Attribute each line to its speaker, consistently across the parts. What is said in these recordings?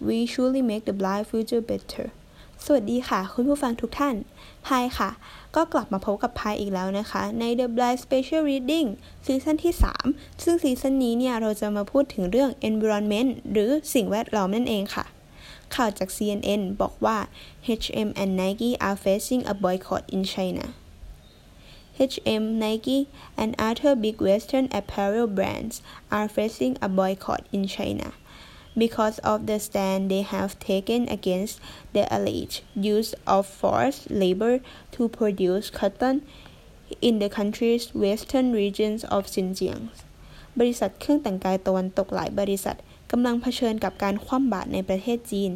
Speaker 1: we truly make the blind future better สวัสดีค่ะ คุณผู้ฟังทุกท่าน พายค่ะ ก็กลับมาพบกับพายอีกแล้วนะคะ ใน The Blind Special Reading ซีซั่นที่ 3 ซึ่งซีซั่นนี้เนี่ย เราจะมาพูดถึงเรื่อง environment หรือสิ่งแวดล้อมนั่นเองค่ะ ข่าวจาก CNN บอกว่า H&M and Nike are facing a boycott in China H&M, Nike, and other big Western apparel brands are facing a boycott in China because of the stand they have taken against the alleged use of forced labor to produce cotton in the country's western regions of Xinjiang บริษัทเครื่องแต่งกายตะวันตกหลายบริษัทกำลังเผชิญกับการคว่ำบาตรในประเทศจีน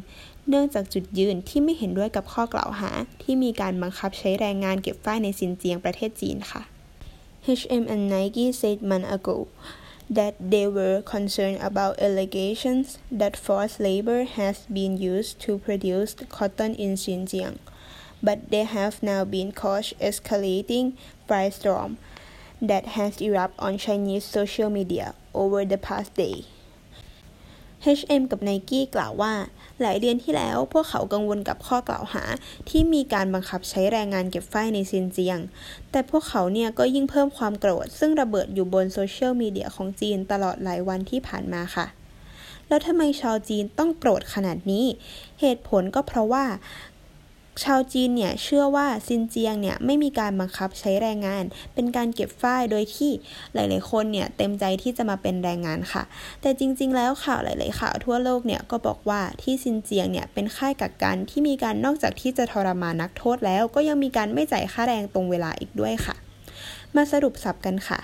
Speaker 1: เนื่องจากจุดยืนที่ไม่เห็นด้วยกับข้อกล่าวหา ที่มีการบังคับใช้แรงงานเก็บฝ้ายในซินเจียงประเทศจีนค่ะ H&M and Nike said months ago that they were concerned about allegations that forced labor has been used to produce cotton in Xinjiang, but they have now been caught escalating firestorm that has erupted on Chinese social media over the past day. H&M กับ Nike กล่าวว่า หลายเดือนที่แล้วพวกเขากังวลกับข้อกล่าวหา ที่มีการบังคับใช้แรงงานเก็บฝ้ายในซินเจียง แต่พวกเขาเนี่ยก็ยิ่งเพิ่มความโกรธ ซึ่งระเบิดอยู่บนโซเชียลมีเดียของจีนตลอดหลายวันที่ผ่านมาค่ะ แล้วทำไมชาวจีนต้องโกรธขนาดนี้ เหตุผลก็เพราะว่า ชาวจีนเนี่ยเชื่อว่าซินเจียงเนี่ยไม่มีการบังคับใช้แรงงาน เป็นการเก็บฝ้ายโดยที่หลายๆคนเนี่ยเต็มใจที่จะมาเป็นแรงงานค่ะ แต่จริงๆ แล้วข่าวหลาย ๆ ข่าวทั่วโลกเนี่ยก็บอกว่าที่ซินเจียงเนี่ยเป็นค่ายกักกันที่มีการนอกจากที่จะทรมานนักโทษแล้ว ก็ยังมีการไม่จ่ายค่าแรงตรงเวลาอีกด้วยค่ะ มาสรุปสับกันค่ะ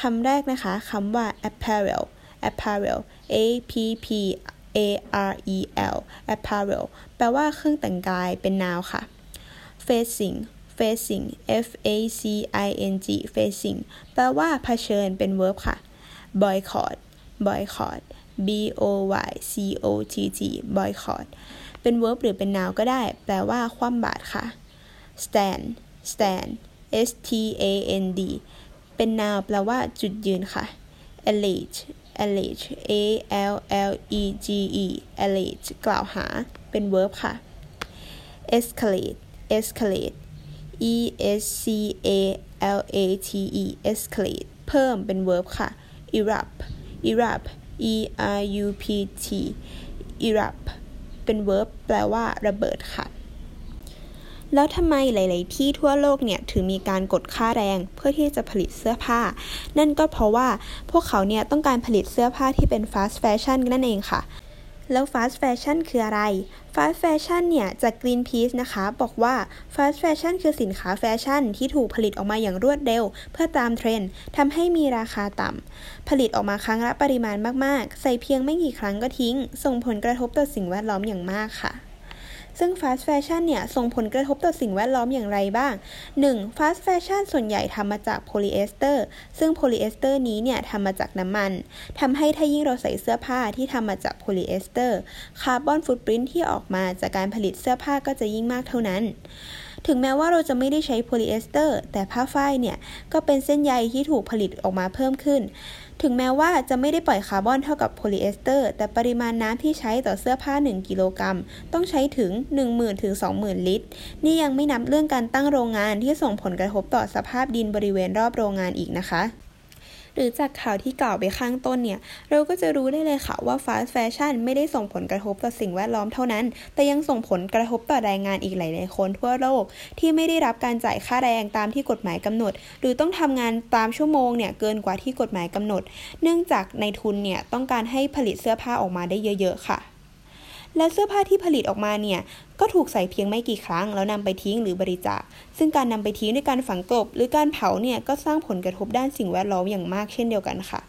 Speaker 1: คำแรกนะคะคำว่า apparel apparel a p p A R E L apparel แปลว่าเครื่องแต่งกายเป็นนาวค่ะ facing facing F A C I N G facing แปลว่าเผชิญเป็น verb ค่ะ boycott boycott B O Y C O T T boycott เป็น verb หรือเป็น noun ก็ได้ แปลว่าคว่ำบาตรค่ะ stand stand S T A N D เป็น noun แปลว่าจุดยืนค่ะ allege allege a l l e g e allege กล่าวหา เป็น verb ค่ะ escalate escalate e s c a l a t e escalate เพิ่มเป็น verb ค่ะ erupt erupt e r u p t erupt เป็น verb แปลว่าระเบิดค่ะ แล้วทำไมหลาย ๆ ที่ทั่วโลกเนี่ยถึงมีการกดค่าแรงเพื่อที่จะผลิตเสื้อผ้า นั่นก็เพราะว่าพวกเขาเนี่ยต้องการผลิตเสื้อผ้าที่เป็น fast fashion นั่นเองค่ะแล้ว fast fashion คืออะไร fast fashion เนี่ยจาก Greenpeace นะคะ บอกว่า fast fashion คือสินค้าแฟชั่นที่ถูกผลิตออกมาอย่างรวดเร็ว เพื่อตามเทรนด์ทำให้มีราคาต่ำผลิตออกมาครั้งละปริมาณมาก ๆ ใส่เพียงไม่กี่ครั้งก็ทิ้ง ส่งผลกระทบต่อสิ่งแวดล้อมอย่างมากค่ะ ซึ่ง fast fashion เนี่ยส่งผลกระทบต่อสิ่งแวดล้อมอย่างไรบ้าง 1. fast fashion ส่วนใหญ่ทำมาจากโพลีเอสเตอร์ ซึ่งโพลีเอสเตอร์นี้เนี่ยทำมาจากน้ำมันทำให้ถ้ายิ่งเราใส่เสื้อผ้าที่ทำมาจากโพลีเอสเตอร์ carbon footprint ที่ออกมาจากการผลิตเสื้อผ้าก็จะยิ่งมากเท่านั้น ถึงแม้ว่าเราจะไม่ได้ใช้โพลีเอสเตอร์แต่ผ้าฝ้ายเนี่ยก็เป็นเส้นใยที่ถูกผลิตออกมาเพิ่มขึ้น ถึงแม้ว่าจะไม่ได้ปล่อยคาร์บอนเท่ากับโพลีเอสเตอร์แต่ปริมาณน้ำที่ใช้ต่อเสื้อผ้า 1 กิโลกรัม ต้องใช้ถึง 10,000ถึง20,000 ลิตร นี่ยังไม่นับเรื่องการตั้งโรงงานที่ส่งผลกระทบต่อสภาพดินบริเวณรอบโรงงานอีกนะคะ หรือจากข่าวที่กล่าวไปข้างต้นเนี่ย เราก็จะรู้ได้เลยค่ะว่า fast fashion ไม่ได้ส่งผลกระทบต่อสิ่งแวดล้อมเท่านั้น แต่ยังส่งผลกระทบต่อแรงงานอีกหลายๆคนทั่วโลก ที่ไม่ได้รับการจ่ายค่าแรงตามที่กฎหมายกำหนด หรือต้องทำงานตามชั่วโมงเนี่ยเกินกว่าที่กฎหมายกำหนด เนื่องจากนายทุนเนี่ยต้องการให้ผลิตเสื้อผ้าออกมาได้เยอะ ๆ ค่ะ และเสื้อผ้าที่ผลิตออกมาเนี่ย ก็ถูกใส่เพียงไม่กี่ครั้ง แล้วนำไปทิ้งหรือบริจาค ซึ่งการนำไปทิ้งด้วยการฝังกลบ หรือการเผาเนี่ยก็สร้างผลกระทบด้านสิ่งแวดล้อมอย่างมากเช่นเดียวกันค่ะ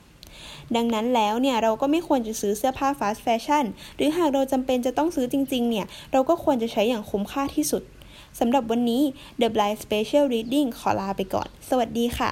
Speaker 1: ดังนั้นแล้วเนี่ยเราก็ไม่ควรจะซื้อเสื้อผ้า fast fashion หรือหากเราจำเป็นจะต้องซื้อจริงๆ เนี่ยเราก็ควรจะใช้อย่างคุ้มค่าที่สุดสำหรับวันนี้ The Blind Special Reading ขอลาไปก่อน สวัสดีค่ะ